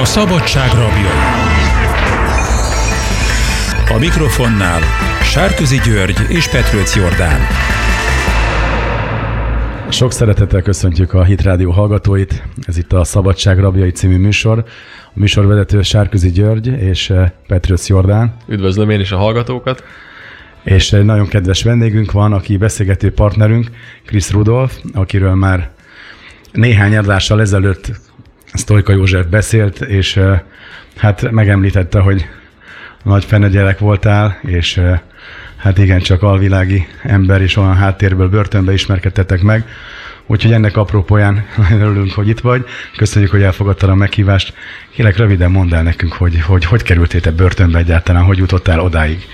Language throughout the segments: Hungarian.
A szabadság rabjai. A mikrofonnál Sárközi György és Petrőc Jordán. Sok szeretettel köszöntjük a Hit Rádió hallgatóit. Ez itt a Szabadság Rabjai című műsor. A műsorvezető Sárközi György és eh, Petrőc Jordán. Üdvözlöm én is a hallgatókat. És egy nagyon kedves vendégünk van, aki beszélgető partnerünk, Krisz Rudolf, akiről már néhány adással ezelőtt Sztojka József beszélt, és hát megemlítette, hogy nagy fenegyelek voltál, és hát igen, csak alvilági ember és olyan háttérből börtönbe ismerkedtetek meg. Úgyhogy ennek apropóján nagyon örülünk, hogy itt vagy. Köszönjük, hogy elfogadtad a meghívást. Kérlek, röviden mondd el nekünk, hogy hogy, hogy kerültél te börtönbe egyáltalán, hogy jutottál odáig.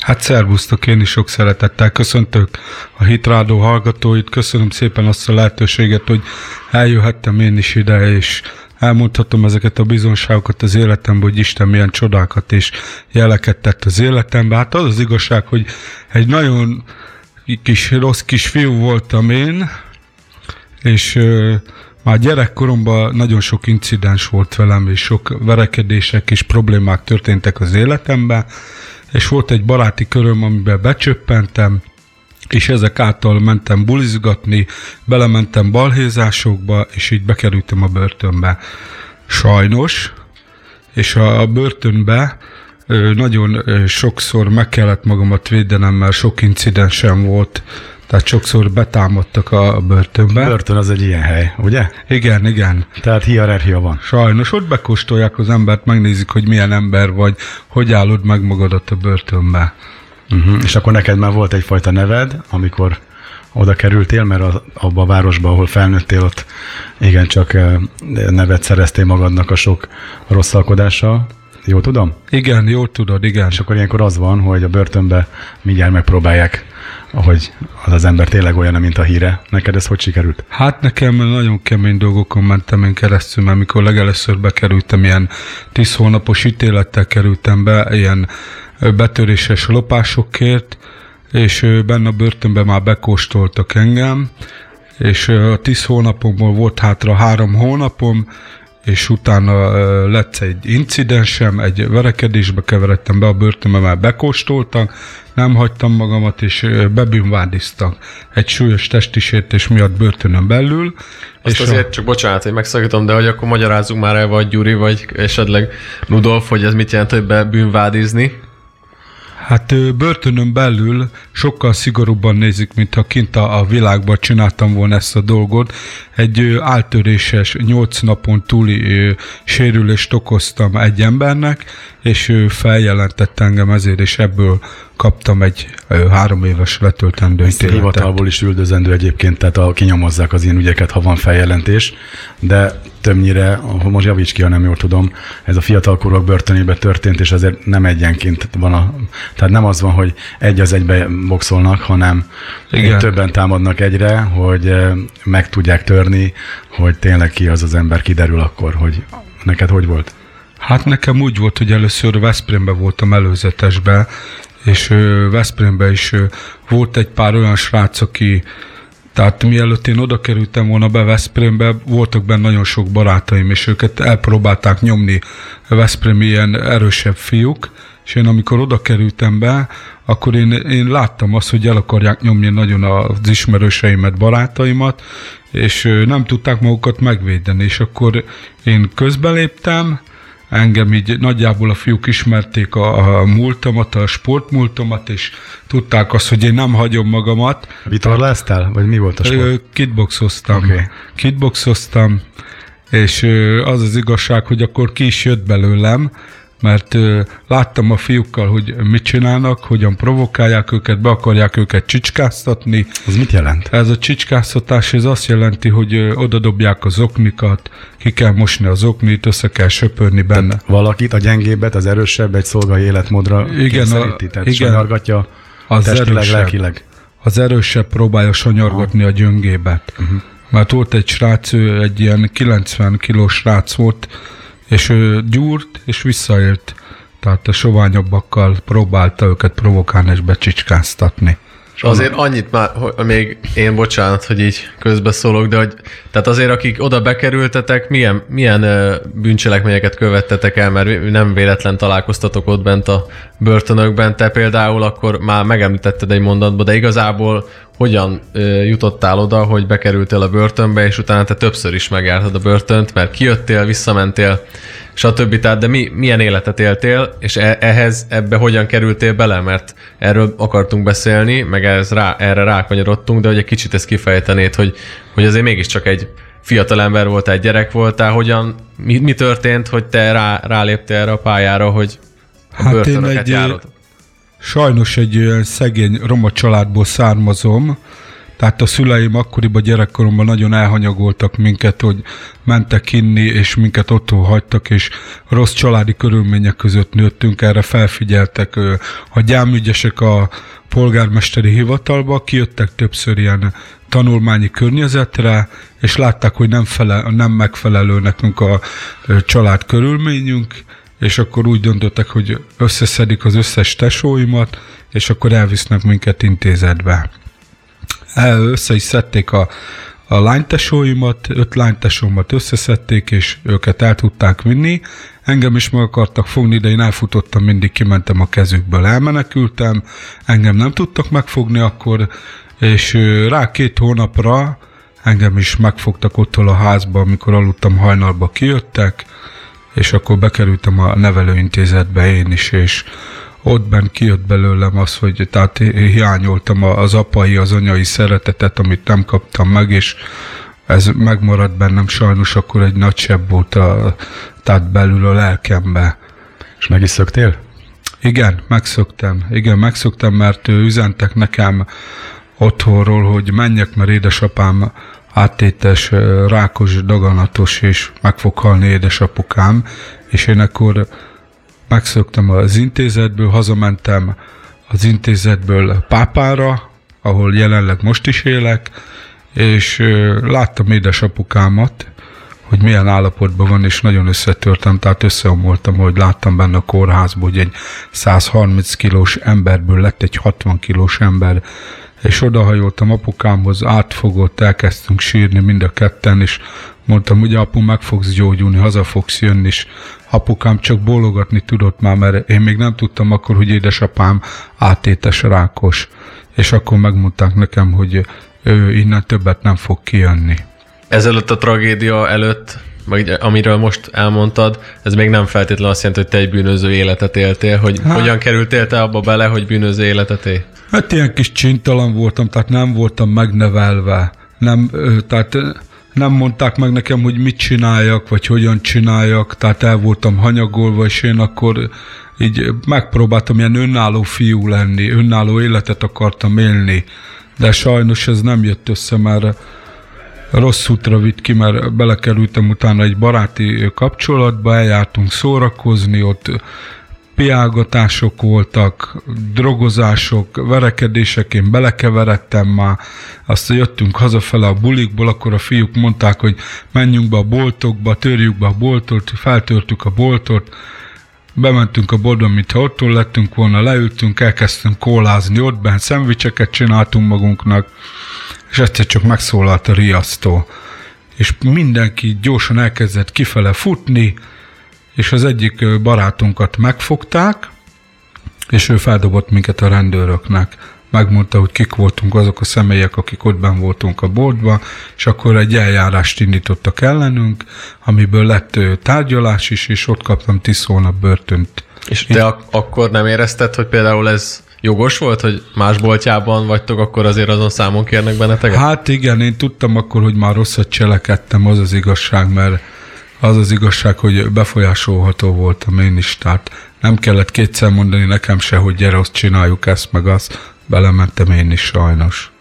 Hát szervusztok, én is sok szeretettel köszöntök a Hitrádó hallgatóit, köszönöm szépen azt a lehetőséget, hogy eljöhettem én is ide, és elmondhatom ezeket a bizonságokat az életemben, hogy Isten milyen csodákat és jeleket tett az életemben. Hát az az igazság, hogy egy nagyon kis rossz kis fiú voltam én, és már gyerekkoromban nagyon sok incidens volt velem, és sok verekedések és problémák történtek az életemben, és volt egy baráti köröm, amiben becsöppentem, és ezek által mentem bulizgatni, belementem balhézásokba, és így bekerültem a börtönbe. Sajnos, és a börtönbe nagyon sokszor meg kellett magamat védenem, mert sok incidensem volt, tehát sokszor betámadtak a börtönbe. Börtön az egy ilyen hely, ugye? Igen, igen. Tehát hierarchia van. Sajnos ott bekóstolják az embert, megnézik, hogy milyen ember vagy, hogy állod meg magadat a börtönbe. Uh-huh. És akkor neked már volt egyfajta neved, amikor oda kerültél, mert az, abba a városba, ahol felnőttél, ott igen, csak nevet szereztél magadnak a sok rosszalkodással. Jól tudom? Igen, jól tudod, igen. És akkor ilyenkor az van, hogy a börtönbe mindjárt megpróbálják, hogy az az ember tényleg olyan, mint a híre. Neked ez hogy sikerült? Hát nekem nagyon kemény dolgokon mentem én keresztül, mert amikor legelőször bekerültem, ilyen tíz hónapos ítélettel kerültem be, ilyen betöréses lopásokért, és benne a börtönben már bekóstoltak engem, és a tíz hónapomból volt hátra három hónapom, és utána lett egy incidensem, egy verekedésbe keveredtem be a börtönbe, már bekóstoltak, nem hagytam magamat, és bebűnvádiztak egy súlyos testisértés miatt börtönön belül. Azt és azért a... csak bocsánat, hogy megszakítom, de hogy akkor magyarázzunk már el, vagy Gyuri, vagy esetleg Rudolf, hogy ez mit jelent, hogy bebűnvádizni? Hát börtönön belül sokkal szigorúbban nézik, mint ha kint a, a világban csináltam volna ezt a dolgot. Egy áltöréses, nyolc napon túli ö, sérülést okoztam egy embernek, és ő feljelentett engem ezért, és ebből kaptam egy ö, három éves letöltendő ítéletet. Hivatalból is üldözendő egyébként, tehát a, kinyomozzák az ilyen ügyeket, ha van feljelentés, de többnyire, most javíts ki, ha nem jól tudom, ez a fiatalkorok börtönében történt, és azért nem egyenként van a, tehát nem az van, hogy egy az egybe boxolnak, hanem Igen. többen támadnak egyre, hogy meg tudják törni, hogy tényleg ki az az ember kiderül akkor, hogy neked hogy volt? Hát nekem úgy volt, hogy először Veszprémbe voltam előzetesbe, és Veszprémbe is volt egy pár olyan srác, aki tehát mielőtt én oda kerültem volna be Veszprémbe, voltak benne nagyon sok barátaim, és őket elpróbálták nyomni. Veszprém ilyen erősebb fiúk, és én amikor oda kerültem be, akkor én, én láttam azt, hogy el akarják nyomni nagyon az ismerőseimet, barátaimat, és nem tudták magukat megvédeni, és akkor én közbeléptem, engem így nagyjából a fiúk ismerték a, a múltamat, a sportmúltamat, és tudták azt, hogy én nem hagyom magamat. Vitorláztál? Vagy mi volt a sport? Kitboxoztam. Okay. Kitboxoztam, és az az igazság, hogy akkor ki is jött belőlem, mert láttam a fiúkkal, hogy mit csinálnak, hogyan provokálják őket, be akarják őket csicskáztatni. Ez mit jelent? Ez a csicskáztatás, ez azt jelenti, hogy odadobják az oknikat, ki kell mosni az oknit, össze kell söpörni benne. Tehát valakit, a gyengébbet, az erősebb egy szolgai életmódra igen, a, tehát igen, az testileg, erősebb, lelkileg. Az erősebb próbálja sanyargatni a gyöngébet. Uh-huh. Mert volt egy srác, ő egy ilyen 90 kilós srác volt, és ő gyúrt, és visszaért. Tehát a soványabbakkal próbálta őket provokálni és becsicskáztatni. Azért annyit már, hogy még én bocsánat, hogy így közbeszólok, de hogy tehát azért akik oda bekerültetek, milyen, milyen bűncselekményeket követtetek el, mert nem véletlen találkoztatok ott bent a börtönökben. Te például akkor már megemlítetted egy mondatba, de igazából hogyan jutottál oda, hogy bekerültél a börtönbe, és utána te többször is megjártad a börtönt, mert kijöttél, visszamentél, stb. Tehát, de mi, milyen életet éltél, és e, ehhez, ebbe hogyan kerültél bele, mert erről akartunk beszélni, meg ez rá, erre rákanyarodtunk, de hogy egy kicsit ezt kifejtenéd, hogy, hogy azért mégiscsak egy fiatal ember voltál, egy gyerek voltál, hogyan, mi, mi történt, hogy te rá, ráléptél erre a pályára, hogy a hát börtönöket egy, járod? Sajnos egy olyan szegény roma családból származom, tehát a szüleim akkoriban gyerekkoromban nagyon elhanyagoltak minket, hogy mentek inni, és minket otthon hagytak, és rossz családi körülmények között nőttünk, erre felfigyeltek a gyámügyesek a polgármesteri hivatalba, kijöttek többször ilyen tanulmányi környezetre, és látták, hogy nem, fele, nem megfelelő nekünk a család körülményünk, és akkor úgy döntöttek, hogy összeszedik az összes tesóimat, és akkor elvisznek minket intézetbe. Össze is szedték a, a lánytesóimat, öt lánytesómat összeszedték, és őket el tudták vinni. Engem is meg akartak fogni, de én elfutottam, mindig kimentem a kezükből, elmenekültem. Engem nem tudtak megfogni akkor, és rá két hónapra engem is megfogtak ottól a házba, amikor aludtam hajnalba, kijöttek, és akkor bekerültem a nevelőintézetbe én is, és ott bent kijött belőlem az, hogy tehát hiányoltam az apai, az anyai szeretetet, amit nem kaptam meg, és ez megmaradt bennem sajnos, akkor egy nagy sebb volt a, tehát belül a lelkembe. És meg is szöktél? Igen, megszoktam. Igen, megszoktam, mert üzentek nekem otthonról, hogy menjek, mert édesapám áttétes, rákos, daganatos, és meg fog halni édesapukám, és én akkor megszöktem az intézetből, hazamentem az intézetből Pápára, ahol jelenleg most is élek, és láttam édesapukámat, hogy milyen állapotban van, és nagyon összetörtem, tehát összeomoltam, hogy láttam benne a kórházban, hogy egy 130 kilós emberből lett egy 60 kilós ember, és odahajoltam apukámhoz, átfogott, elkezdtünk sírni mind a ketten, és mondtam, hogy apu, meg fogsz gyógyulni, haza fogsz jönni, és apukám csak bólogatni tudott már, mert én még nem tudtam akkor, hogy édesapám átétes rákos, és akkor megmondták nekem, hogy ő innen többet nem fog kijönni. Ezelőtt a tragédia előtt, amiről most elmondtad, ez még nem feltétlenül azt jelenti, hogy te egy bűnöző életet éltél, hogy hát, hogyan kerültél te abba bele, hogy bűnöző életet él? Hát ilyen kis csintalan voltam, tehát nem voltam megnevelve. Nem, tehát nem mondták meg nekem, hogy mit csináljak, vagy hogyan csináljak, tehát el voltam hanyagolva, és én akkor így megpróbáltam ilyen önálló fiú lenni, önálló életet akartam élni, de sajnos ez nem jött össze, mert rossz útra vitt ki, mert belekerültem utána egy baráti kapcsolatba, eljártunk szórakozni, ott piálgatások voltak, drogozások, verekedések, én belekeveredtem már, azt jöttünk hazafele a bulikból, akkor a fiúk mondták, hogy menjünk be a boltokba, törjük be a boltot, feltörtük a boltot, bementünk a boltba, mintha ottól lettünk volna, leültünk, elkezdtünk kólázni ott bent, szendvicseket csináltunk magunknak, és egyszer csak megszólalt a riasztó. És mindenki gyorsan elkezdett kifele futni, és az egyik barátunkat megfogták, és ő feldobott minket a rendőröknek. Megmondta, hogy kik voltunk azok a személyek, akik ott ben voltunk a boltba, és akkor egy eljárást indítottak ellenünk, amiből lett tárgyalás is, és ott kaptam 10 hónap börtönt. És te ak- akkor nem érezted, hogy például ez jogos volt, hogy más boltjában vagytok, akkor azért azon számon kérnek benneteket? Hát igen, én tudtam akkor, hogy már rosszat cselekedtem, az az igazság, mert az az igazság, hogy befolyásolható voltam én is, tehát nem kellett kétszer mondani nekem se, hogy gyere, azt csináljuk ezt, meg azt, belementem én is sajnos.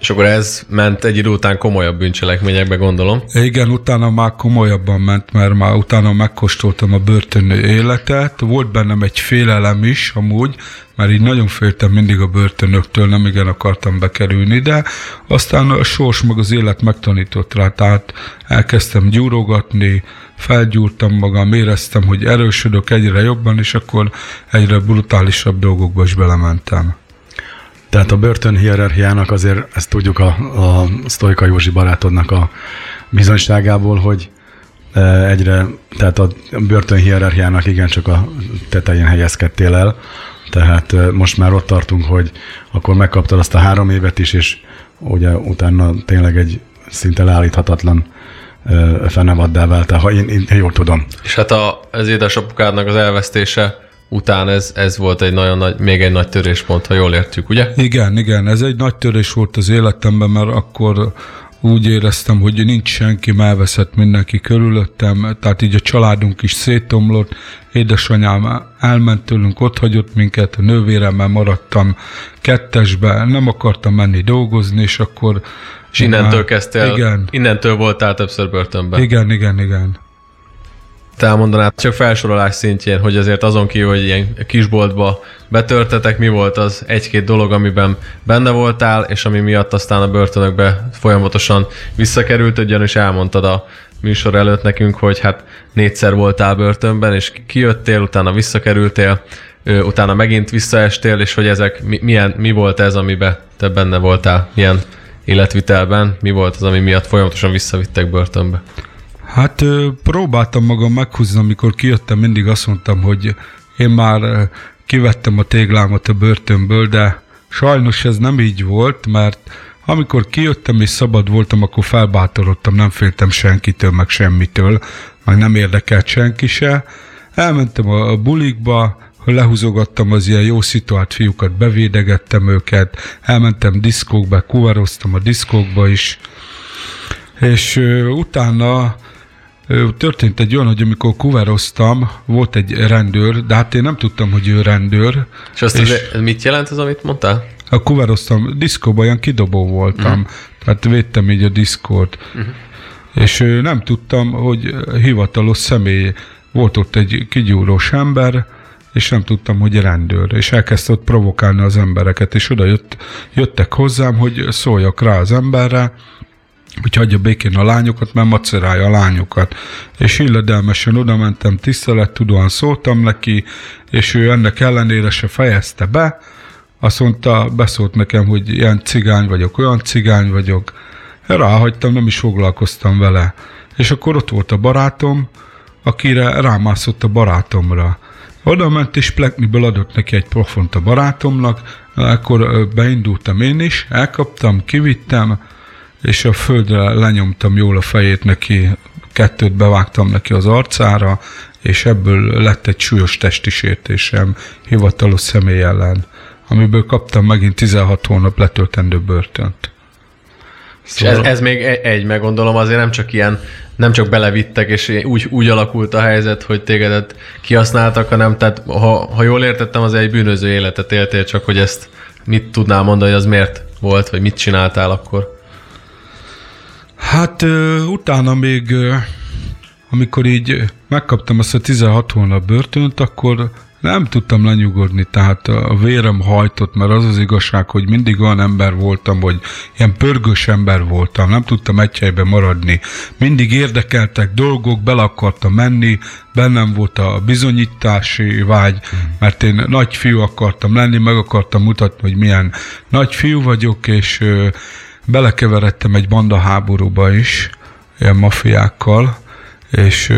És akkor ez ment egy idő után komolyabb bűncselekményekbe, gondolom. Igen, utána már komolyabban ment, mert már utána megkóstoltam a börtön életet. Volt bennem egy félelem is, amúgy, mert így nagyon féltem mindig a börtönöktől, nem igen akartam bekerülni, de aztán a sors meg az élet megtanított rá, tehát elkezdtem gyúrogatni, felgyúrtam magam, éreztem, hogy erősödök egyre jobban, és akkor egyre brutálisabb dolgokba is belementem. Tehát a börtön hierarchiának azért, ezt tudjuk a, a Sztojka Józsi barátodnak a bizonyságából, hogy e, egyre, tehát a börtön hierarchiának igencsak a tetején helyezkedtél el, tehát e, most már ott tartunk, hogy akkor megkaptad azt a három évet is, és ugye utána tényleg egy szinte leállíthatatlan e, fenevaddá váltál, ha én, én jól tudom. És hát a, az édesapukádnak az elvesztése után ez, ez volt egy nagyon nagy, még egy nagy töréspont, ha jól értjük, ugye? Igen, igen, ez egy nagy törés volt az életemben, mert akkor úgy éreztem, hogy nincs senki, elveszett mindenki körülöttem, tehát így a családunk is szétomlott, édesanyám elment tőlünk, ott hagyott minket, a nővéremmel maradtam kettesbe, nem akartam menni dolgozni, és akkor... És innentől kezdtél, igen. innentől voltál többször börtönben. Igen, igen, igen elmondanád csak felsorolás szintjén, hogy azért azon kívül, hogy ilyen kisboltba betörtetek, mi volt az egy-két dolog, amiben benne voltál, és ami miatt aztán a börtönökbe folyamatosan visszakerült, ugyanis elmondtad a műsor előtt nekünk, hogy hát négyszer voltál börtönben, és kijöttél, utána visszakerültél, utána megint visszaestél, és hogy ezek mi, milyen, mi volt ez, amiben te benne voltál, milyen életvitelben, mi volt az, ami miatt folyamatosan visszavittek börtönbe? Hát próbáltam magam meghúzni, amikor kijöttem, mindig azt mondtam, hogy én már kivettem a téglámat a börtönből, de sajnos ez nem így volt, mert amikor kijöttem és szabad voltam, akkor felbátorodtam, nem féltem senkitől, meg semmitől, meg nem érdekelt senki se. Elmentem a bulikba, lehúzogattam az ilyen jó szituált fiúkat, bevédegettem őket, elmentem diszkókba, kuvaroztam a diszkókba is, és utána Történt egy olyan, hogy amikor kuveroztam, volt egy rendőr, de hát én nem tudtam, hogy ő rendőr. És azt és az, mit jelent az, amit mondtál? A kuveroztam, diszkóban olyan kidobó voltam, uh-huh. tehát védtem így a diszkót. Uh-huh. És nem tudtam, hogy hivatalos személy volt ott egy kigyúrós ember, és nem tudtam, hogy rendőr, és elkezdte ott provokálni az embereket, és oda jött, jöttek hozzám, hogy szóljak rá az emberre, hogy hagyja békén a lányokat, mert macerálja a lányokat. És illedelmesen oda mentem, tisztelettudóan szóltam neki, és ő ennek ellenére se fejezte be, azt mondta, beszólt nekem, hogy ilyen cigány vagyok, olyan cigány vagyok. Ráhagytam, nem is foglalkoztam vele. És akkor ott volt a barátom, akire rámászott a barátomra. Oda ment és plekniből adott neki egy profont a barátomnak, akkor beindultam én is, elkaptam, kivittem, és a földre lenyomtam jól a fejét neki, kettőt bevágtam neki az arcára, és ebből lett egy súlyos testi sértésem hivatalos személy ellen, amiből kaptam megint 16 hónap letöltendő börtönt. Szóval... És ez, ez még egy, meg gondolom, azért nem csak ilyen, nem csak belevittek, és úgy, úgy alakult a helyzet, hogy tégedet kihasználtak, hanem tehát, ha, ha jól értettem, az egy bűnöző életet éltél, csak hogy ezt mit tudnál mondani, hogy az miért volt, vagy mit csináltál akkor? Hát utána még, amikor így megkaptam azt a 16 hónap börtönt, akkor nem tudtam lenyugodni, tehát a vérem hajtott, mert az az igazság, hogy mindig olyan ember voltam, hogy ilyen pörgős ember voltam, nem tudtam egy helyben maradni. Mindig érdekeltek dolgok, bele akartam menni, bennem volt a bizonyítási vágy, mert én nagy fiú akartam lenni, meg akartam mutatni, hogy milyen nagy fiú vagyok, és belekeveredtem egy banda háborúba is, ilyen mafiákkal, és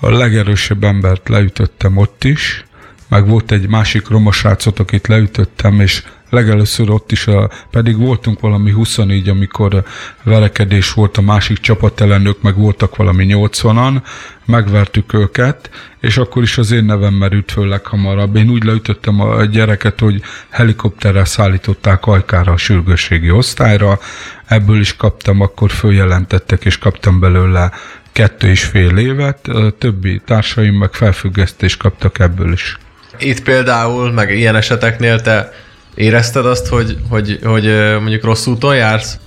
a legerősebb embert leütöttem ott is, meg volt egy másik romosrácot, akit leütöttem, és legelőször ott is, a, pedig voltunk valami 24, amikor verekedés volt a másik csapatelenők, meg voltak valami 80-an, megvertük őket, és akkor is az én nevem merült föl leghamarabb. Én úgy leütöttem a gyereket, hogy helikopterrel szállították Ajkára a sürgősségi osztályra, ebből is kaptam, akkor följelentettek, és kaptam belőle kettő és fél évet, a többi társaim meg felfüggesztést kaptak ebből is. Itt például, meg ilyen eseteknél te Érezted azt, hogy, hogy, hogy mondjuk rossz úton jársz?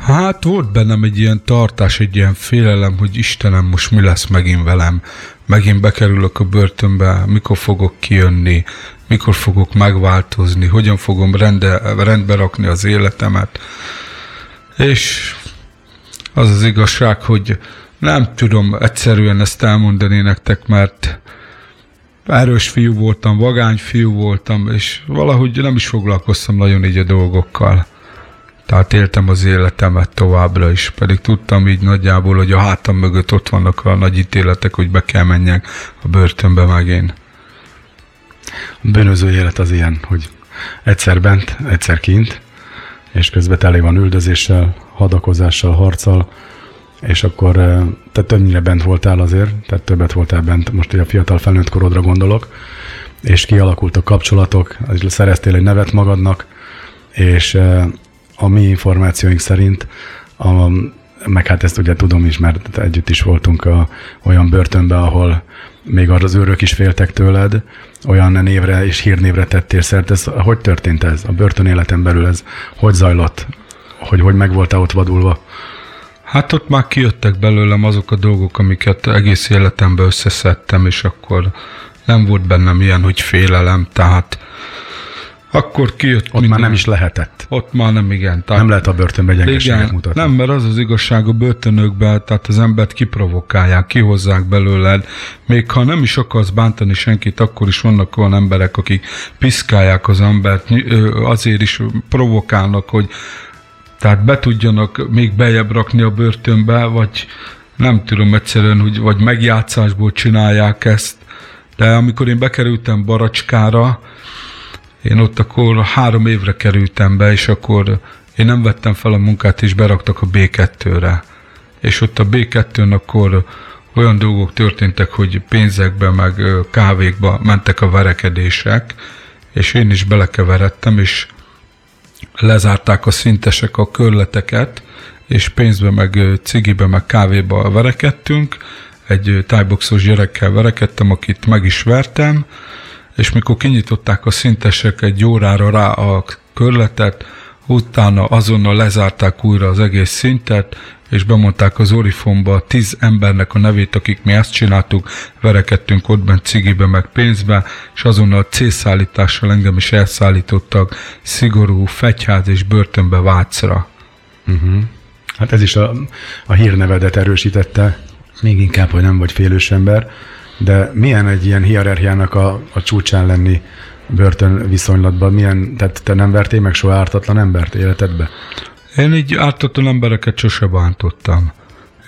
Hát volt bennem egy ilyen tartás, egy ilyen félelem, hogy Istenem, most mi lesz megint velem. Megint bekerülök a börtönbe, mikor fogok kijönni, mikor fogok megváltozni, hogyan fogom rende, rendbe rakni az életemet. És az az igazság, hogy nem tudom egyszerűen ezt elmondani nektek, mert erős fiú voltam, vagány fiú voltam, és valahogy nem is foglalkoztam nagyon így a dolgokkal. Tehát éltem az életemet továbbra is, pedig tudtam így nagyjából, hogy a hátam mögött ott vannak a nagy ítéletek, hogy be kell menjek a börtönbe meg én. A bűnöző élet az ilyen, hogy egyszer bent, egyszer kint, és közben tele van üldözéssel, hadakozással, harccal, és akkor te többnyire bent voltál azért, tehát többet voltál bent, most ugye a fiatal felnőtt korodra gondolok, és kialakultak kapcsolatok, szereztél egy nevet magadnak, és a mi információink szerint, a, meg hát ezt ugye tudom is, mert együtt is voltunk a, olyan börtönbe, ahol még az őrök is féltek tőled, olyan névre és hírnévre tettél szert. Ez, hogy történt ez? A börtön életen belül ez hogy zajlott? Hogy, hogy meg voltál ott vadulva? Hát ott már kijöttek belőlem azok a dolgok, amiket egész életemben összeszedtem, és akkor nem volt bennem ilyen, hogy félelem, tehát akkor kijött Ott minden. már nem is lehetett. Ott már nem, igen. Tehát, nem lehet a börtönbe gyengeséget mutatni. Nem, mert az az igazság a börtönökben, tehát az embert kiprovokálják, kihozzák belőled. Még ha nem is akarsz bántani senkit, akkor is vannak olyan emberek, akik piszkálják az embert, azért is provokálnak, hogy tehát be tudjanak még bejebb rakni a börtönbe, vagy nem tudom egyszerűen, hogy vagy megjátszásból csinálják ezt. De amikor én bekerültem Baracskára, én ott akkor három évre kerültem be, és akkor én nem vettem fel a munkát, és beraktak a B2-re. És ott a B2-n akkor olyan dolgok történtek, hogy pénzekbe, meg kávékba mentek a verekedések, és én is belekeveredtem, és lezárták a szintesek a körleteket, és pénzbe, meg cigibe, meg kávéba verekedtünk. Egy tájboxos gyerekkel verekedtem, akit meg is vertem, és mikor kinyitották a szintesek egy órára rá a körletet, utána azonnal lezárták újra az egész szintet, és bemondták az Orifomba tíz embernek a nevét, akik mi ezt csináltuk, verekedtünk ott bent cigibe meg pénzbe, és azonnal célszállítással engem is elszállítottak szigorú fegyház és börtönbe Vácra. Uh-huh. Hát ez is a, a hírnevedet erősítette, még inkább, hogy nem vagy félős ember. De milyen egy ilyen hierarchiának a, a csúcsán lenni börtön viszonylatban? Milyen, tehát te nem vertél meg soha ártatlan embert életedbe? Én így ártatlan embereket sose bántottam.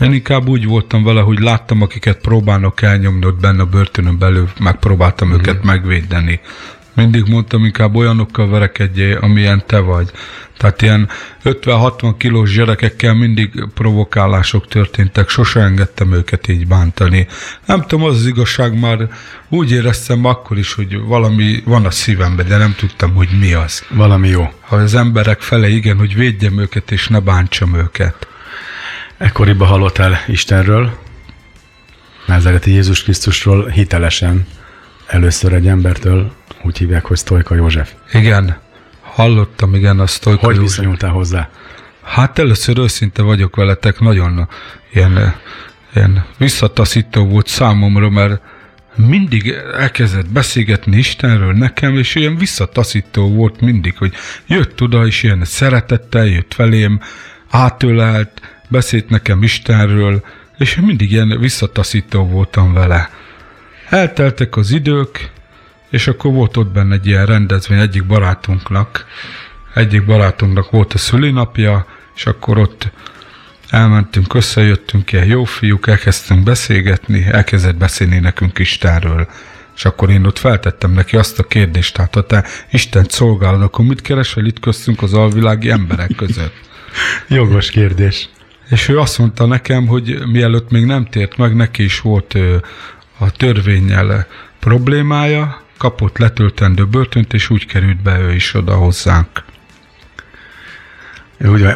Én inkább úgy voltam vele, hogy láttam, akiket próbálnak elnyomni ott benne a börtönön belül, megpróbáltam mm. őket megvédeni. Mindig mondtam, inkább olyanokkal verekedjél, amilyen te vagy. Tehát ilyen 50-60 kilós gyerekekkel mindig provokálások történtek, sose engedtem őket így bántani. Nem tudom, az az igazság, már úgy éreztem akkor is, hogy valami van a szívemben, de nem tudtam, hogy mi az. Valami jó. Ha az emberek fele igen, hogy védjem őket és ne bántsam őket. Ekkoriban hallottál Istenről, Názereti Jézus Krisztusról hitelesen először egy embertől, úgy hívják, hogy Sztojka József. Igen, hallottam, igen, a Sztojka Hogy József. viszonyultál hozzá? Hát először őszinte vagyok veletek, nagyon ilyen, ilyen visszataszító volt számomra, mert mindig elkezdett beszélgetni Istenről nekem, és ilyen visszataszító volt mindig, hogy jött oda, és ilyen szeretettel jött velém, átölelt, beszélt nekem Istenről, és mindig ilyen visszataszító voltam vele. Elteltek az idők, és akkor volt ott benne egy ilyen rendezvény egyik barátunknak, egyik barátunknak volt a szülinapja, és akkor ott elmentünk, összejöttünk, ilyen jó fiúk, elkezdtünk beszélgetni, elkezdett beszélni nekünk Istenről. És akkor én ott feltettem neki azt a kérdést, tehát ha te Isten szolgálod, akkor mit keresel itt köztünk az alvilági emberek között? Jogos kérdés. És ő azt mondta nekem, hogy mielőtt még nem tért meg, neki is volt a törvényel problémája, kapott letöltendő börtönt, és úgy került be ő is oda hozzánk. Úgy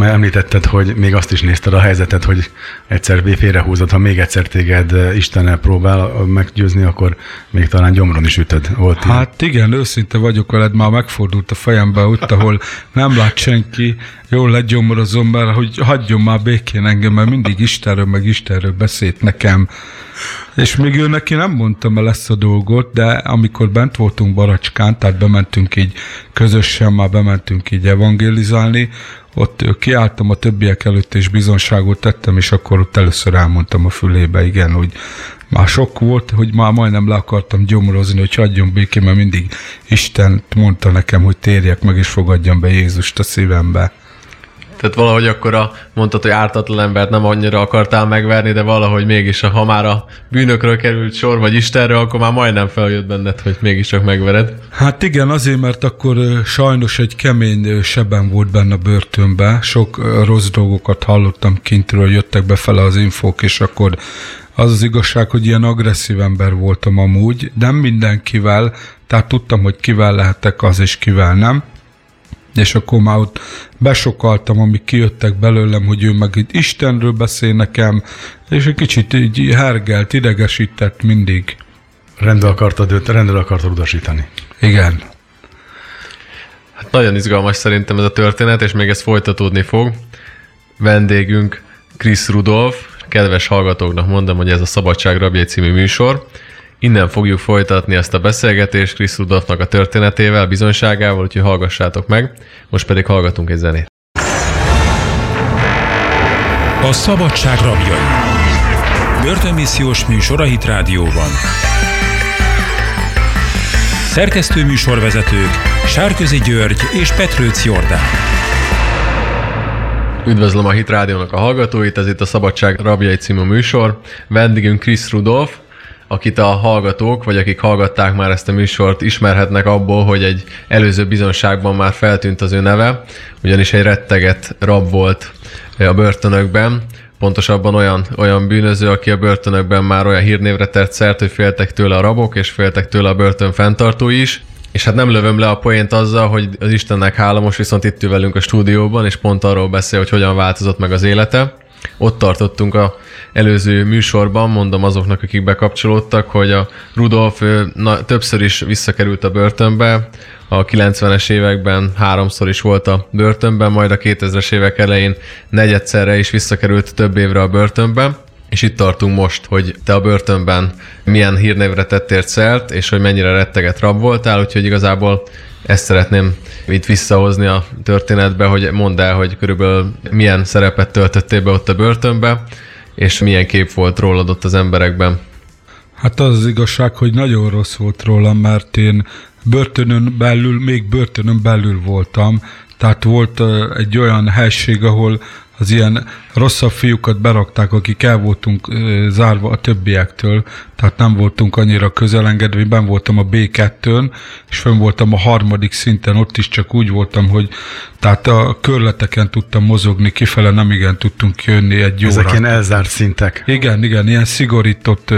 említetted, hogy még azt is nézted a helyzetet, hogy egyszer félrehúzod, ha még egyszer téged Istennel próbál meggyőzni, akkor még talán gyomron is ütöd. Volt hát ilyen? igen, őszinte vagyok veled, már megfordult a fejembe ott, ahol nem lát senki, jól legyomorozom, mert hogy hagyjon már békén engem, mert mindig Istenről meg Istenről beszélt nekem. És még ő neki nem mondtam el ezt a dolgot, de amikor bent voltunk Baracskán, tehát bementünk így közösen, már bementünk így evangélizálni, ott kiálltam a többiek előtt, és bizonságot tettem, és akkor ott először elmondtam a fülébe, igen, hogy már sok volt, hogy már majdnem le akartam gyomorozni, hogy hagyjon békén, mert mindig Isten mondta nekem, hogy térjek meg és fogadjam be Jézust a szívembe. Tehát valahogy akkor a, mondtad, hogy ártatlan embert nem annyira akartál megverni, de valahogy mégis, ha már a bűnökről került sor, vagy Istenről, akkor már majdnem feljött benned, hogy mégiscsak megvered. Hát igen, azért, mert akkor sajnos egy kemény seben volt benne a börtönbe, sok rossz dolgokat hallottam kintről, jöttek befele az infók, és akkor az az igazság, hogy ilyen agresszív ember voltam amúgy, nem mindenkivel, tehát tudtam, hogy kivel lehetek az, és kivel nem és akkor már ott besokaltam, amik kijöttek belőlem, hogy ő meg itt Istenről beszél nekem, és egy kicsit így hergelt, idegesített mindig. Rendel akartad őt, rendel akartad utasítani. Igen. Hát nagyon izgalmas szerintem ez a történet, és még ez folytatódni fog. Vendégünk Chris Rudolf, kedves hallgatóknak mondom, hogy ez a Szabadság Rabjai című műsor. Innen fogjuk folytatni ezt a beszélgetést Chris Rudolfnak a történetével, bizonyságával, úgyhogy hallgassátok meg. Most pedig hallgatunk egy zenét. A Szabadság rabjai. Börtönmissziós műsor a Hit Rádióban. Szerkesztő műsorvezetők Sárközi György és Petrőc Jordán. Üdvözlöm a Hit Rádiónak a hallgatóit, ez itt a Szabadság Rabjai című műsor. Vendégünk Chris Rudolf, akit a hallgatók, vagy akik hallgatták már ezt a műsort, ismerhetnek abból, hogy egy előző bizonságban már feltűnt az ő neve, ugyanis egy retteget rab volt a börtönökben, pontosabban olyan, olyan bűnöző, aki a börtönökben már olyan hírnévre tett szert, hogy féltek tőle a rabok, és féltek tőle a börtön fenntartói is. És hát nem lövöm le a poént azzal, hogy az Istennek hála most viszont itt ül velünk a stúdióban, és pont arról beszél, hogy hogyan változott meg az élete. Ott tartottunk a előző műsorban, mondom azoknak, akik bekapcsolódtak, hogy a Rudolf na, többször is visszakerült a börtönbe, a 90-es években háromszor is volt a börtönben, majd a 2000-es évek elején negyedszerre is visszakerült több évre a börtönbe. És itt tartunk most, hogy te a börtönben milyen hírnévre tettél szert, és hogy mennyire retteget rab voltál, úgyhogy igazából ezt szeretném itt visszahozni a történetbe, hogy mondd el, hogy körülbelül milyen szerepet töltöttél be ott a börtönbe, és milyen kép volt rólad ott az emberekben. Hát az az igazság, hogy nagyon rossz volt rólam, mert én börtönön belül, még börtönön belül voltam, tehát volt egy olyan helység, ahol az ilyen rosszabb fiúkat berakták, akik el voltunk zárva a többiektől, tehát nem voltunk annyira közelengedve, ben voltam a B2-n, és fönn voltam a harmadik szinten, ott is csak úgy voltam, hogy tehát a körleteken tudtam mozogni, kifele nem igen tudtunk jönni egy Ezek órát. ilyen elzárt szintek. Igen, igen, ilyen szigorított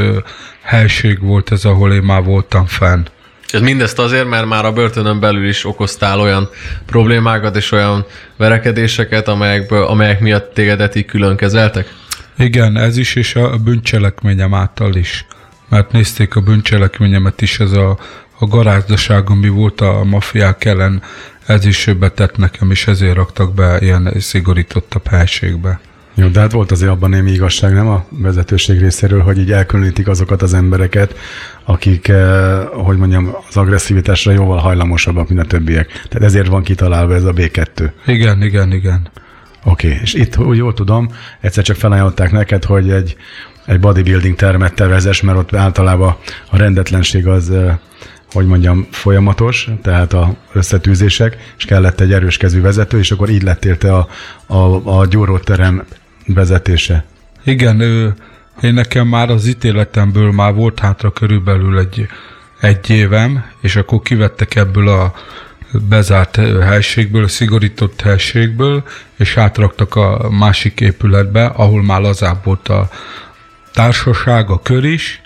helység volt ez, ahol én már voltam fenn. Ez mindezt azért, mert már a börtönön belül is okoztál olyan problémákat és olyan verekedéseket, amelyekből, amelyek miatt tégedet így külön kezeltek? Igen, ez is, és a bűncselekményem által is. Mert nézték a bűncselekményemet is, ez a, a garázdaság, ami volt a mafiák ellen, ez is betett nekem, és ezért raktak be ilyen szigorítottabb helységbe. Jó, de hát volt azért abban némi igazság, nem a vezetőség részéről, hogy így elkülönítik azokat az embereket, akik, eh, hogy mondjam, az agresszivitásra jóval hajlamosabbak, mint a többiek. Tehát ezért van kitalálva ez a B2. Igen, igen, igen. Oké, okay. és itt, úgy jól tudom, egyszer csak felajánlották neked, hogy egy, egy bodybuilding termet tervezes, mert ott általában a rendetlenség az eh, hogy mondjam, folyamatos, tehát a összetűzések, és kellett egy erős kezű vezető, és akkor így lettél te a, a, a gyóróterem vezetése. Igen, ő, én nekem már az ítéletemből már volt hátra körülbelül egy, egy évem, és akkor kivettek ebből a bezárt helységből, a szigorított helységből, és átraktak a másik épületbe, ahol már lazább volt a társaság, a kör is,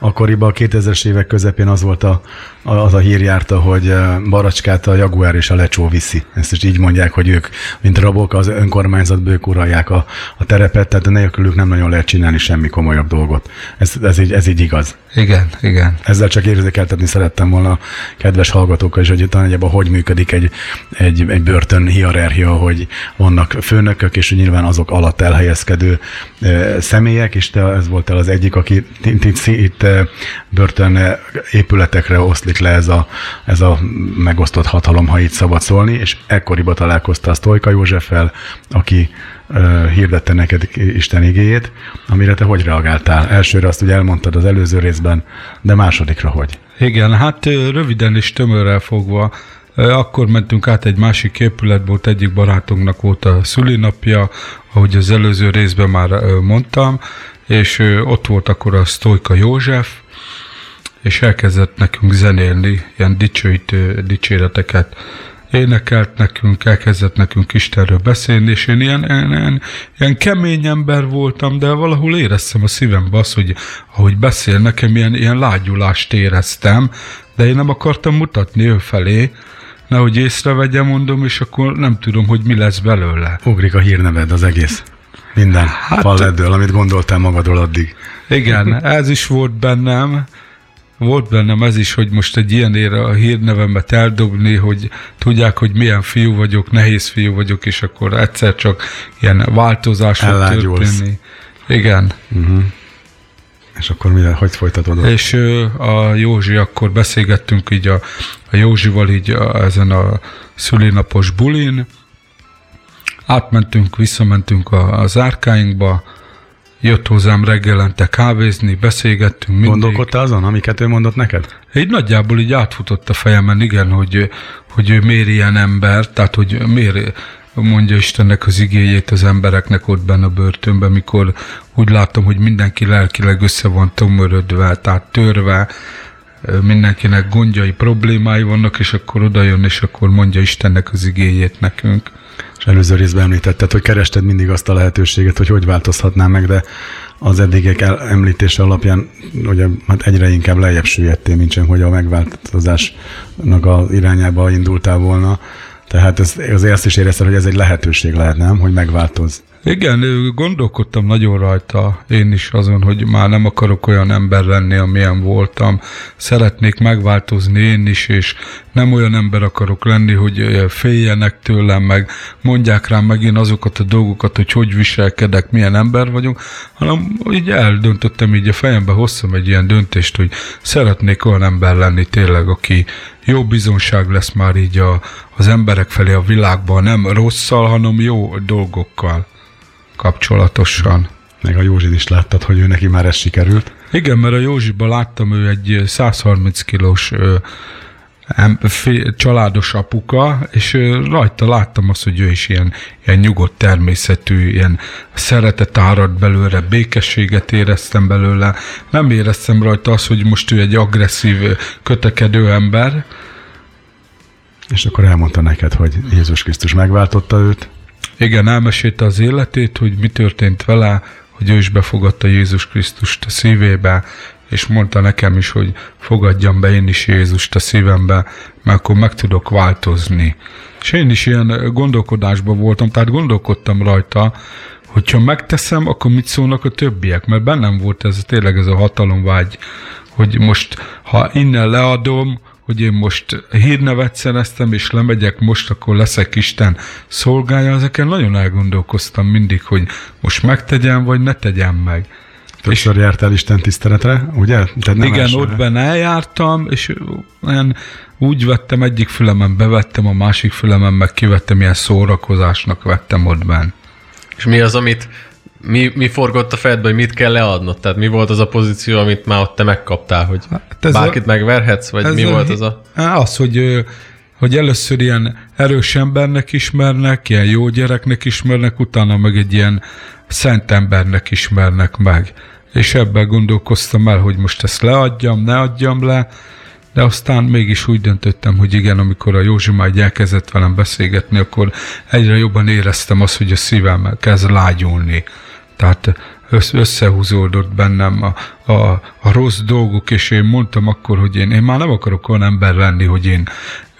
akkoriban a 2000-es évek közepén az volt a, az a hír járta, hogy eh, Baracskát a Jaguár és a Lecsó viszi. Ezt is így mondják, hogy ők, mint rabok, az önkormányzat bők uralják a, a terepet, tehát nélkülük nem nagyon lehet csinálni semmi komolyabb dolgot. Ez, ez, így, ez így igaz. Igen, igen. Ezzel csak érzékeltetni szerettem volna a kedves hallgatókkal is, hogy talán hogy működik egy, egy, egy börtön hierarchia, hogy vannak főnökök, és nyilván azok alatt elhelyezkedő e, személyek, és te ez voltál az egyik, aki itt, itt, itt börtön épületekre oszlik le ez a, ez a megosztott hatalom, ha így szabad szólni, és ekkoriban találkoztál Sztojka Józseffel, aki hirdette neked Isten igéjét, amire te hogy reagáltál? Elsőre azt ugye elmondtad az előző részben, de másodikra hogy? Igen, hát röviden és tömörrel fogva, akkor mentünk át egy másik épületbe, volt egyik barátunknak volt a szülinapja, ahogy az előző részben már mondtam, és ott volt akkor a Sztojka József, és elkezdett nekünk zenélni, ilyen dicsőítő dicséreteket énekelt nekünk, elkezdett nekünk Istenről beszélni, és én ilyen, ilyen, ilyen, ilyen kemény ember voltam, de valahol éreztem a szívembe azt, hogy ahogy beszél nekem, ilyen, ilyen lágyulást éreztem, de én nem akartam mutatni ő felé, nehogy észrevegye, mondom, és akkor nem tudom, hogy mi lesz belőle. Ugrik a hírneved az egész. Minden hát, falleddől, amit gondoltál magadról addig. Igen, ez is volt bennem, volt bennem ez is, hogy most egy ilyen ére a hírnevemet eldobni, hogy tudják, hogy milyen fiú vagyok, nehéz fiú vagyok, és akkor egyszer csak ilyen változás fog történni. Igen. Uh-huh. És akkor mi, hogy folytatod? És a Józsi, akkor beszélgettünk így a, a Józsival így a, ezen a szülinapos bulin, átmentünk, visszamentünk a, az árkáinkba, jött hozzám reggelente kávézni, beszélgettünk mindig. Gondolkodtál azon, amiket ő mondott neked? Így nagyjából így átfutott a fejemen, igen, hogy, hogy ő miért ilyen ember, tehát hogy miért mondja Istennek az igéjét az embereknek ott benne a börtönben, mikor úgy látom, hogy mindenki lelkileg össze van tömörödve, tehát törve, mindenkinek gondjai, problémái vannak, és akkor oda jön, és akkor mondja Istennek az igéjét nekünk. És előző részben említetted, hogy kerested mindig azt a lehetőséget, hogy hogy változhatnál meg, de az eddigek el- említése alapján ugye, hát egyre inkább lejjebb süllyedtél, mint sem, hogy a megváltozásnak az irányába indultál volna. Tehát ez, azért azt is érezted, hogy ez egy lehetőség lehet, nem? Hogy megváltoz. Igen, gondolkodtam nagyon rajta, én is azon, hogy már nem akarok olyan ember lenni, amilyen voltam. Szeretnék megváltozni én is, és nem olyan ember akarok lenni, hogy féljenek tőlem, meg mondják rám megint azokat a dolgokat, hogy hogy viselkedek, milyen ember vagyok, hanem így eldöntöttem, így a fejembe hoztam egy ilyen döntést, hogy szeretnék olyan ember lenni tényleg, aki jó bizonság lesz már így a, az emberek felé a világban, nem rosszal, hanem jó dolgokkal kapcsolatosan. Meg a Józsit is láttad, hogy ő neki már ez sikerült. Igen, mert a Józsiban láttam, ő egy 130 kilós ö, családos apuka, és rajta láttam azt, hogy ő is ilyen, ilyen nyugodt természetű, ilyen szeretet árad belőle, békességet éreztem belőle. Nem éreztem rajta azt, hogy most ő egy agresszív, kötekedő ember. És akkor elmondta neked, hogy Jézus Krisztus megváltotta őt. Igen, elmesélte az életét, hogy mi történt vele, hogy ő is befogadta Jézus Krisztust a szívébe, és mondta nekem is, hogy fogadjam be én is Jézust a szívembe, mert akkor meg tudok változni. És én is ilyen gondolkodásban voltam, tehát gondolkodtam rajta, hogyha megteszem, akkor mit szólnak a többiek, mert bennem volt ez tényleg ez a hatalomvágy, hogy most, ha innen leadom, hogy én most hírnevet szereztem, és lemegyek most, akkor leszek Isten szolgája, ezeken nagyon elgondolkoztam mindig, hogy most megtegyem, vagy ne tegyem meg. Többször jártál Isten tiszteletre, ugye? Tehát nem Igen, elsőre. ott benne eljártam, és olyan úgy vettem, egyik fülemen bevettem, a másik fülemen meg kivettem, ilyen szórakozásnak vettem ott benne. És mi az, amit mi, mi forgott a fejedbe, hogy mit kell leadnod? Tehát mi volt az a pozíció, amit már ott te megkaptál, hogy Hát ez bárkit megverhetsz, vagy mi volt az a... Az, hogy, hogy először ilyen erős embernek ismernek, ilyen jó gyereknek ismernek, utána meg egy ilyen szent embernek ismernek meg. És ebben gondolkoztam el, hogy most ezt leadjam, ne adjam le, de aztán mégis úgy döntöttem, hogy igen, amikor a Józsi így elkezdett velem beszélgetni, akkor egyre jobban éreztem azt, hogy a szívem kezd lágyulni. Tehát össz- összehúzódott bennem a, a, a rossz dolgok, és én mondtam akkor, hogy én, én már nem akarok olyan ember lenni, hogy én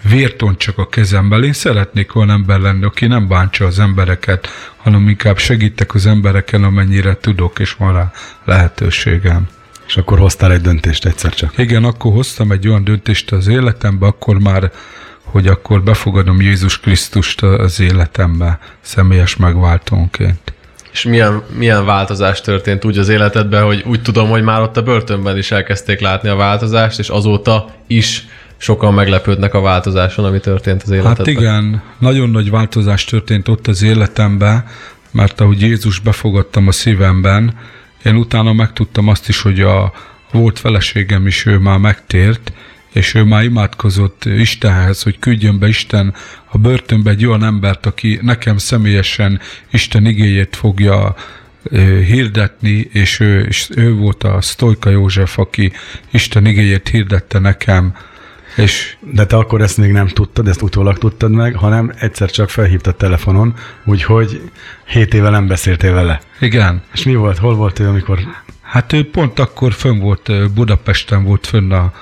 vértont csak a kezemben. Én szeretnék olyan ember lenni, aki nem bántsa az embereket, hanem inkább segítek az embereken, amennyire tudok, és van rá lehetőségem. És akkor hoztál egy döntést egyszer csak. Igen, akkor hoztam egy olyan döntést az életembe, akkor már, hogy akkor befogadom Jézus Krisztust az életembe személyes megváltónként. És milyen, milyen változás történt úgy az életedben, hogy úgy tudom, hogy már ott a börtönben is elkezdték látni a változást, és azóta is sokan meglepődnek a változáson, ami történt az életedben. Hát igen, nagyon nagy változás történt ott az életemben, mert ahogy Jézus befogadtam a szívemben, én utána megtudtam azt is, hogy a volt feleségem is ő már megtért, és ő már imádkozott Istenhez, hogy küldjön be Isten a börtönbe egy olyan embert, aki nekem személyesen Isten igéjét fogja hirdetni, és ő, és ő volt a Sztojka József, aki Isten igéjét hirdette nekem, és De te akkor ezt még nem tudtad, ezt utólag tudtad meg, hanem egyszer csak felhívtad telefonon, úgyhogy 7 éve nem beszéltél vele. igen, És mi volt, hol volt ő, amikor... hát ő pont akkor fönn volt, Budapesten volt fönn a,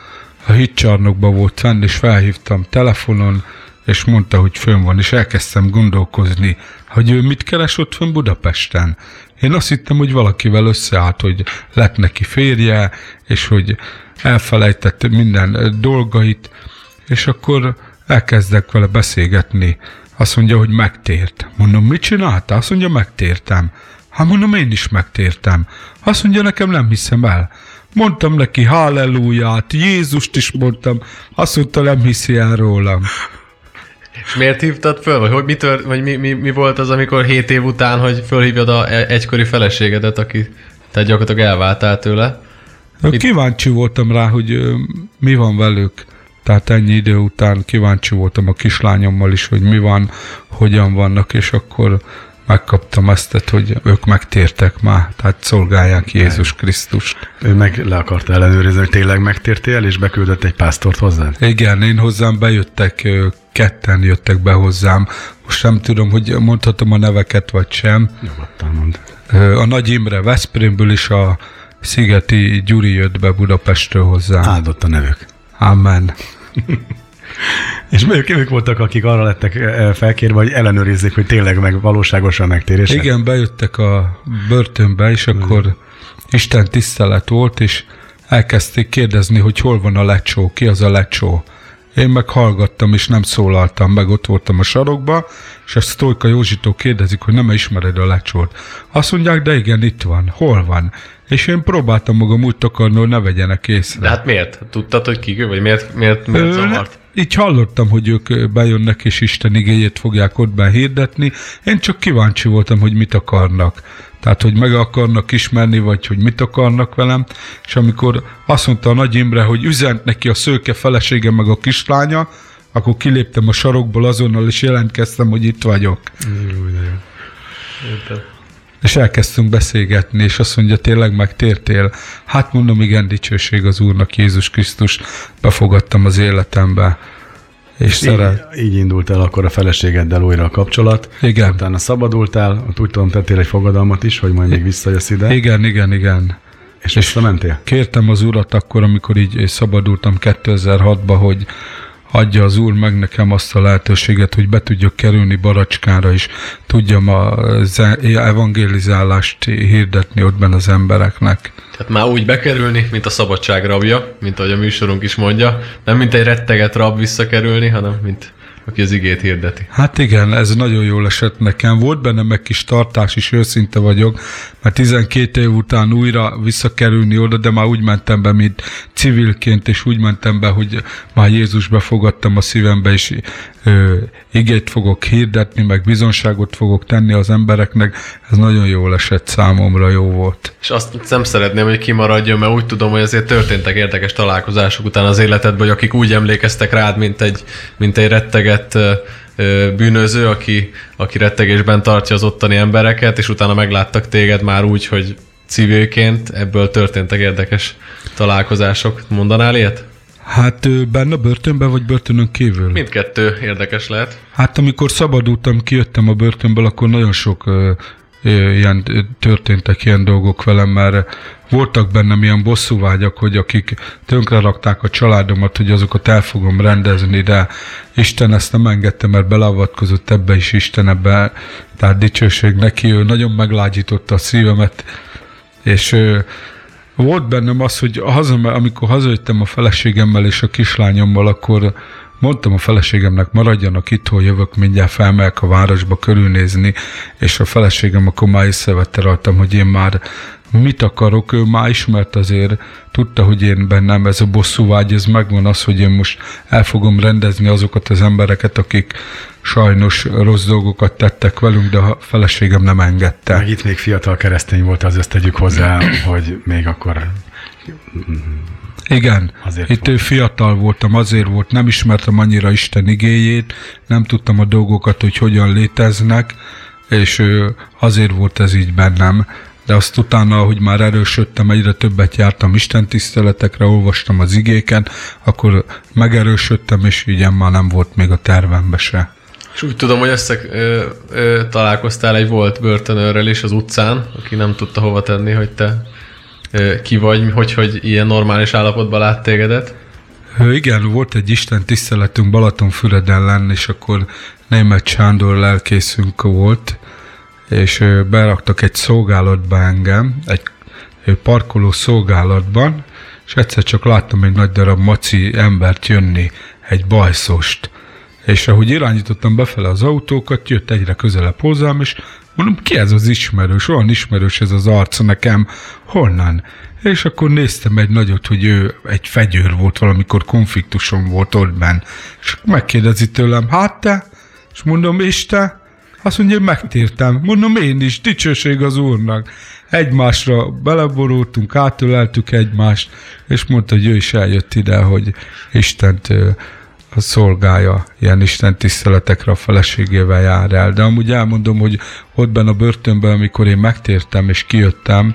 a hitcsarnokban volt fenn, és felhívtam telefonon, és mondta, hogy fönn van, és elkezdtem gondolkozni, hogy ő mit keres ott fönn Budapesten. Én azt hittem, hogy valakivel összeállt, hogy lett neki férje, és hogy elfelejtett minden dolgait, és akkor elkezdek vele beszélgetni. Azt mondja, hogy megtért. Mondom, mit csinálta? Azt mondja, megtértem. Hát mondom, én is megtértem. Azt mondja, nekem nem hiszem el. Mondtam neki halleluját, Jézust is mondtam. Azt mondta, nem hiszi el rólam. És miért hívtad föl? Vagy, hogy mi, tört, vagy mi, mi, mi, volt az, amikor 7 év után, hogy fölhívjad a e- egykori feleségedet, aki te gyakorlatilag elváltál tőle? Mit? Kíváncsi voltam rá, hogy mi van velük. Tehát ennyi idő után kíváncsi voltam a kislányommal is, hogy mi van, hogyan vannak, és akkor megkaptam ezt, hogy ők megtértek már, tehát szolgálják Jézus Krisztust. Ő meg le akarta ellenőrizni, hogy tényleg megtértél, és beküldött egy pásztort hozzád? Igen, én hozzám bejöttek, ketten jöttek be hozzám. Most nem tudom, hogy mondhatom a neveket, vagy sem. Nyugodtan mond. A Nagy Imre Veszprémből is a Szigeti Gyuri jött be Budapestről hozzám. Áldott a nevük. Amen. És ők, ők voltak, akik arra lettek eh, felkérve, hogy ellenőrizzék, hogy tényleg meg valóságosan megtérések? Igen, bejöttek a börtönbe, és akkor Isten tisztelet volt, és elkezdték kérdezni, hogy hol van a lecsó, ki az a lecsó. Én meg hallgattam, és nem szólaltam meg, ott voltam a sarokba, és a Sztojka Józsitól kérdezik, hogy nem ismered a lecsót. Azt mondják, de igen, itt van. Hol van? És én próbáltam magam úgy takarni, hogy ne vegyenek észre. De hát miért? Tudtad, hogy ki vagy miért, miért, miért zavart? Így hallottam, hogy ők bejönnek és Isten igéjét fogják ott behirdetni. Én csak kíváncsi voltam, hogy mit akarnak. Tehát, hogy meg akarnak ismerni, vagy hogy mit akarnak velem. És amikor azt mondta a Nagy Imre, hogy üzent neki a szőke felesége meg a kislánya, akkor kiléptem a sarokból azonnal, és jelentkeztem, hogy itt vagyok. És elkezdtünk beszélgetni, és azt mondja, tényleg megtértél? Hát mondom, igen, dicsőség az Úrnak, Jézus Krisztus, befogadtam az életembe. És szeret. Így, így indult el akkor a feleségeddel újra a kapcsolat. Igen. Utána szabadultál, ott úgy tudom, tettél egy fogadalmat is, hogy majd még visszajössz ide. Igen, igen, igen. És visszamentél? Kértem az Urat akkor, amikor így szabadultam 2006-ba, hogy adja az Úr meg nekem azt a lehetőséget, hogy be tudjak kerülni Baracskára, és tudjam az evangelizálást hirdetni ott benne az embereknek. Tehát már úgy bekerülni, mint a szabadság rabja, mint ahogy a műsorunk is mondja. Nem mint egy retteget rab visszakerülni, hanem mint aki az igét hirdeti. Hát igen, ez nagyon jól esett nekem. Volt benne meg kis tartás is, őszinte vagyok, mert 12 év után újra visszakerülni oda, de már úgy mentem be, mint civilként, és úgy mentem be, hogy már Jézus befogadtam a szívembe, és ö, igét fogok hirdetni, meg bizonságot fogok tenni az embereknek. Ez nagyon jól esett számomra, jó volt. És azt nem szeretném, hogy kimaradjon, mert úgy tudom, hogy azért történtek érdekes találkozások után az életedben, hogy akik úgy emlékeztek rád, mint egy, mint egy retteget ö, bűnöző, aki, aki rettegésben tartja az ottani embereket, és utána megláttak téged már úgy, hogy civilként, ebből történtek érdekes találkozások. Mondanál ilyet? Hát benne börtönben, vagy börtönön kívül? Mindkettő érdekes lehet. Hát amikor szabadultam, kijöttem a börtönből, akkor nagyon sok ilyen történtek ilyen dolgok velem, mert voltak bennem ilyen bosszúvágyak, hogy akik tönkre rakták a családomat, hogy azokat el fogom rendezni, de Isten ezt nem engedte, mert beleavatkozott ebbe is Isten ebbe, tehát dicsőség neki, ő nagyon meglágyította a szívemet, és volt bennem az, hogy haza, amikor hazajöttem a feleségemmel és a kislányommal, akkor mondtam a feleségemnek, maradjanak itt, hol jövök, mindjárt felmegyek a városba körülnézni, és a feleségem akkor már észrevette rajtam, hogy én már mit akarok, ő már ismert azért, tudta, hogy én bennem ez a bosszú vágy, ez megvan az, hogy én most el fogom rendezni azokat az embereket, akik sajnos rossz dolgokat tettek velünk, de a feleségem nem engedte. Meg itt még fiatal keresztény volt, az ezt tegyük hozzá, hogy még akkor igen, azért itt volt. fiatal voltam, azért volt, nem ismertem annyira Isten igéjét, nem tudtam a dolgokat, hogy hogyan léteznek, és azért volt ez így bennem. De azt utána, hogy már erősödtem, egyre többet jártam Isten tiszteletekre, olvastam az igéken, akkor megerősödtem, és így már nem volt még a tervembe se. És úgy tudom, hogy össze ö, ö, találkoztál egy volt börtönőrrel is az utcán, aki nem tudta hova tenni, hogy te ki vagy, hogy, hogy ilyen normális állapotban lát tégedet. Igen, volt egy Isten tiszteletünk Balatonfüreden és akkor német Sándor lelkészünk volt, és beraktak egy szolgálatba engem, egy parkoló szolgálatban, és egyszer csak láttam egy nagy darab maci embert jönni, egy bajszost. És ahogy irányítottam befele az autókat, jött egyre közelebb hozzám, és mondom, ki ez az ismerős, olyan ismerős ez az arc nekem, honnan? És akkor néztem egy nagyot, hogy ő egy fegyőr volt, valamikor konfliktusom volt ott benn. És megkérdezi tőlem, hát te? És mondom, és te? Azt mondja, megtértem. Mondom, én is, dicsőség az Úrnak. Egymásra beleborultunk, átöleltük egymást, és mondta, hogy ő is eljött ide, hogy Istent a szolgálja, ilyen Isten tiszteletekre a feleségével jár el. De amúgy elmondom, hogy ott benne a börtönben, amikor én megtértem és kijöttem,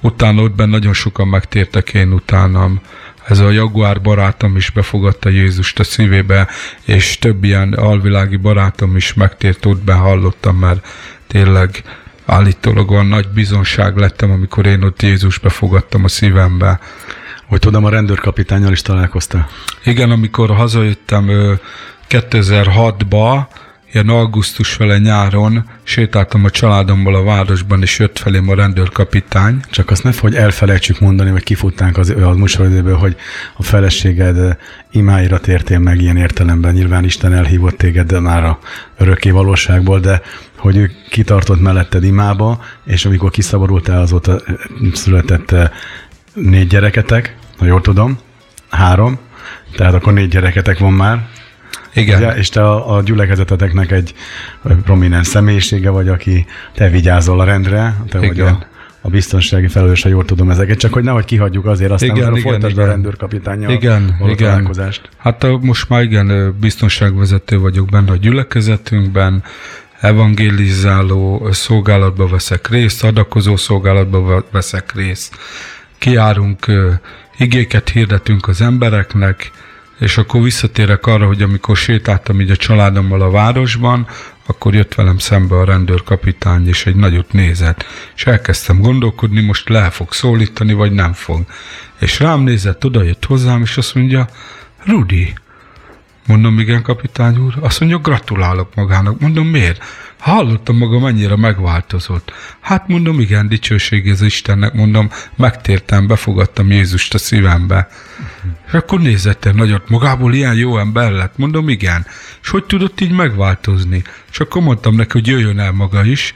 utána ott benne nagyon sokan megtértek én utánam. Ez a Jaguár barátom is befogadta Jézust a szívébe, és több ilyen alvilági barátom is megtért, ott behallottam, mert tényleg állítólag olyan nagy bizonság lettem, amikor én ott Jézus befogadtam a szívembe. Hogy tudom, a rendőrkapitányjal is találkoztál? Igen, amikor hazajöttem 2006-ba, ilyen augusztus vele nyáron sétáltam a családomból a városban, és jött felém a rendőrkapitány. Csak azt ne hogy elfelejtsük mondani, vagy kifutnánk az, az műsoridőből, hogy a feleséged imáira tértél meg ilyen értelemben. Nyilván Isten elhívott téged de már a örökké valóságból, de hogy ő kitartott melletted imába, és amikor kiszabadultál, azóta született négy gyereketek, ha jól tudom, három, tehát akkor négy gyereketek van már, igen. Ugye, és te a, a gyülekezeteteknek egy prominens személyisége vagy, aki te vigyázol a rendre, te igen. vagy a, a biztonsági felelős, ha jól tudom ezeket, csak hogy nehogy kihagyjuk azért, aztán igen, igen, folytasd igen. a rendőrkapitányjal igen, igen. találkozást. Hát most már igen, biztonságvezető vagyok benne a gyülekezetünkben, evangélizáló szolgálatba veszek részt, adakozó szolgálatba veszek részt, kiárunk, igéket hirdetünk az embereknek, és akkor visszatérek arra, hogy amikor sétáltam így a családommal a városban, akkor jött velem szembe a rendőrkapitány, és egy nagyot nézett, és elkezdtem gondolkodni, most le fog szólítani, vagy nem fog. És rám nézett, oda jött hozzám, és azt mondja, Rudi, Mondom, igen, kapitány úr. Azt mondja, gratulálok magának. Mondom, miért? Hallottam maga mennyire megváltozott. Hát mondom, igen, dicsőség az Istennek, mondom, megtértem, befogadtam Jézust a szívembe. És akkor nézett el nagyot, magából ilyen jó ember lett. Mondom, igen. És hogy tudott így megváltozni? És akkor mondtam neki, hogy jöjjön el maga is,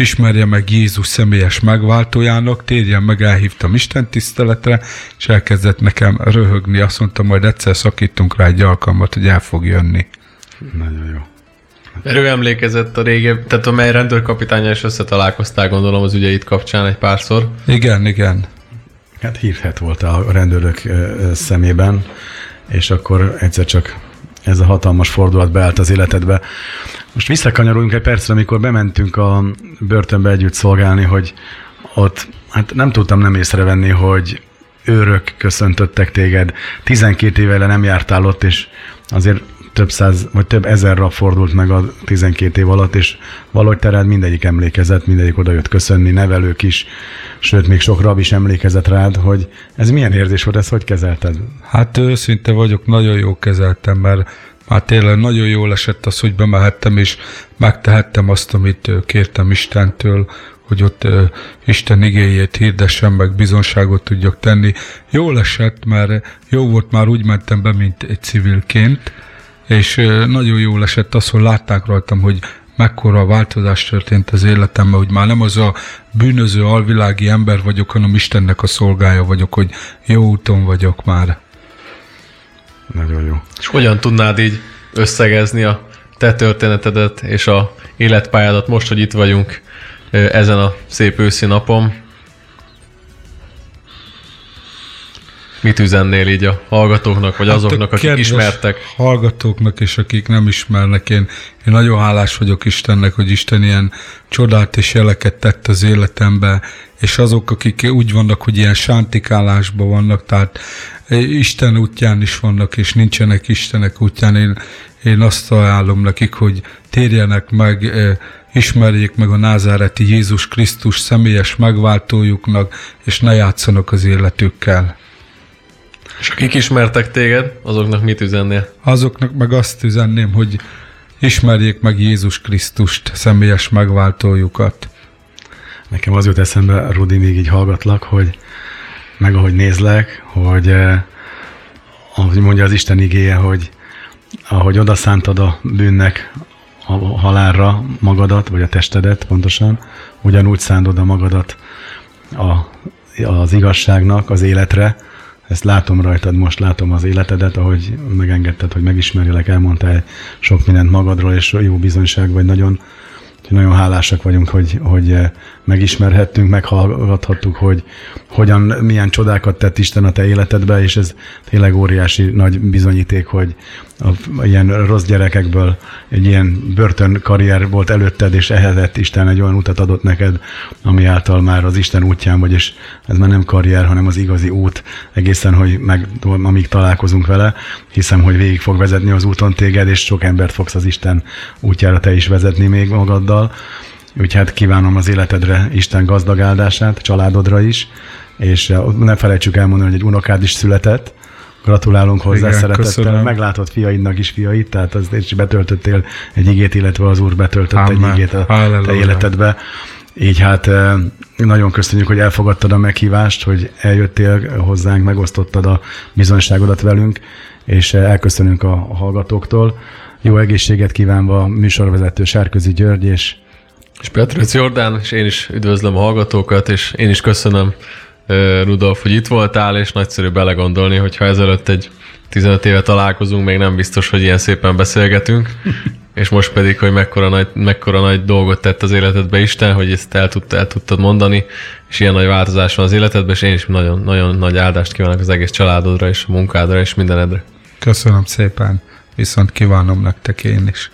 ismerje meg Jézus személyes megváltójának, térjen meg, elhívtam Isten tiszteletre, és elkezdett nekem röhögni, azt mondta, majd egyszer szakítunk rá egy alkalmat, hogy el fog jönni. Nagyon jó. Mert ő emlékezett a régebbi, tehát a mely rendőrkapitánya is összetalálkoztál, gondolom az ügyeit kapcsán egy párszor. Igen, igen. Hát hírhet volt a rendőrök szemében, és akkor egyszer csak ez a hatalmas fordulat beállt az életedbe. Most visszakanyaruljunk egy percre, amikor bementünk a börtönbe együtt szolgálni, hogy ott hát nem tudtam nem észrevenni, hogy őrök köszöntöttek téged. 12 éve nem jártál ott, és azért több száz, vagy több ezer rab fordult meg a 12 év alatt, és valahogy te mindegyik emlékezett, mindegyik oda jött köszönni, nevelők is, sőt, még sok rab is emlékezett rád, hogy ez milyen érzés volt, ez hogy kezelted? Hát őszinte vagyok, nagyon jó kezeltem, mert már tényleg nagyon jól esett az, hogy bemehettem, és megtehettem azt, amit kértem Istentől, hogy ott Isten igéjét hirdessem, meg bizonságot tudjak tenni. Jól esett, mert jó volt, már úgy mentem be, mint egy civilként, és nagyon jól esett az, hogy látták rajtam, hogy mekkora változás történt az életemben, hogy már nem az a bűnöző alvilági ember vagyok, hanem Istennek a szolgája vagyok, hogy jó úton vagyok már. Nagyon jó. És hogyan tudnád így összegezni a te történetedet és a életpályádat most, hogy itt vagyunk ezen a szép őszi napon? Mit üzennél így a hallgatóknak, vagy hát azoknak, akik ismertek? hallgatóknak és akik nem ismernek, én, én nagyon hálás vagyok Istennek, hogy Isten ilyen csodát és jeleket tett az életembe, és azok, akik úgy vannak, hogy ilyen sántikálásban vannak, tehát Isten útján is vannak, és nincsenek Istenek útján. Én, én azt ajánlom nekik, hogy térjenek meg, ismerjék meg a názáreti Jézus Krisztus személyes megváltójuknak, és ne játszanak az életükkel. És akik ismertek téged, azoknak mit üzennél? Azoknak meg azt üzenném, hogy ismerjék meg Jézus Krisztust, személyes megváltójukat. Nekem az jut eszembe, Rudi, még így hallgatlak, hogy meg ahogy nézlek, hogy eh, ahogy mondja az Isten igéje, hogy ahogy odaszántad a bűnnek a halálra magadat, vagy a testedet pontosan, ugyanúgy szándod a magadat a, az igazságnak, az életre, ezt látom rajtad, most látom az életedet, ahogy megengedted, hogy megismerjelek, elmondtál sok mindent magadról, és jó bizonyság vagy nagyon, nagyon hálásak vagyunk, hogy, hogy megismerhettünk, meghallgathattuk, hogy hogyan, milyen csodákat tett Isten a te életedbe, és ez tényleg óriási nagy bizonyíték, hogy a, ilyen rossz gyerekekből egy ilyen börtön karrier volt előtted, és ehhez Isten egy olyan utat adott neked, ami által már az Isten útján vagy, és ez már nem karrier, hanem az igazi út, egészen, hogy meg, amíg találkozunk vele, hiszem, hogy végig fog vezetni az úton téged, és sok embert fogsz az Isten útjára te is vezetni még magaddal. Úgyhogy hát kívánom az életedre Isten gazdag áldását, családodra is, és eh, ne felejtsük elmondani, hogy egy unokád is született, Gratulálunk hozzá Igen, szeretettel. Köszönöm. Meglátod fiaidnak is fiait, tehát az is betöltöttél egy igét, illetve az Úr betöltött Amen. egy igét a Halleluja. te életedbe. Így hát eh, nagyon köszönjük, hogy elfogadtad a meghívást, hogy eljöttél hozzánk, megosztottad a bizonyságodat velünk, és eh, elköszönünk a hallgatóktól. Jó egészséget kívánva műsorvezető Sárközi György és és Petrőc Jordán, és én is üdvözlöm a hallgatókat, és én is köszönöm Rudolf, hogy itt voltál, és nagyszerű belegondolni, hogyha ezelőtt egy 15 éve találkozunk, még nem biztos, hogy ilyen szépen beszélgetünk, és most pedig, hogy mekkora nagy, mekkora nagy dolgot tett az életedbe Isten, hogy ezt el, tud, el tudtad mondani, és ilyen nagy változás van az életedben, és én is nagyon, nagyon nagy áldást kívánok az egész családodra, és a munkádra, és mindenedre. Köszönöm szépen, viszont kívánom nektek én is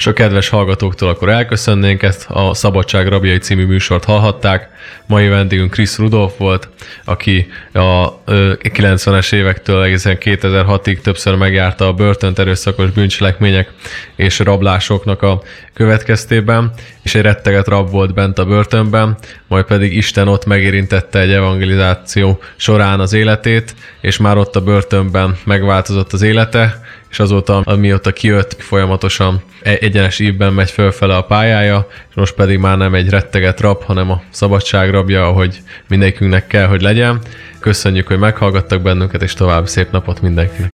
és a kedves hallgatóktól akkor elköszönnénk ezt. A Szabadság Rabjai című műsort hallhatták. Mai vendégünk Chris Rudolf volt, aki a 90-es évektől egészen 2006-ig többször megjárta a börtönt erőszakos bűncselekmények és rablásoknak a következtében, és egy retteget rab volt bent a börtönben, majd pedig Isten ott megérintette egy evangelizáció során az életét, és már ott a börtönben megváltozott az élete, és azóta, amióta kijött, folyamatosan e- egyenes ívben megy fölfele a pályája, és most pedig már nem egy retteget rab, hanem a szabadság rabja, ahogy mindenkünknek kell, hogy legyen. Köszönjük, hogy meghallgattak bennünket, és további szép napot mindenkinek!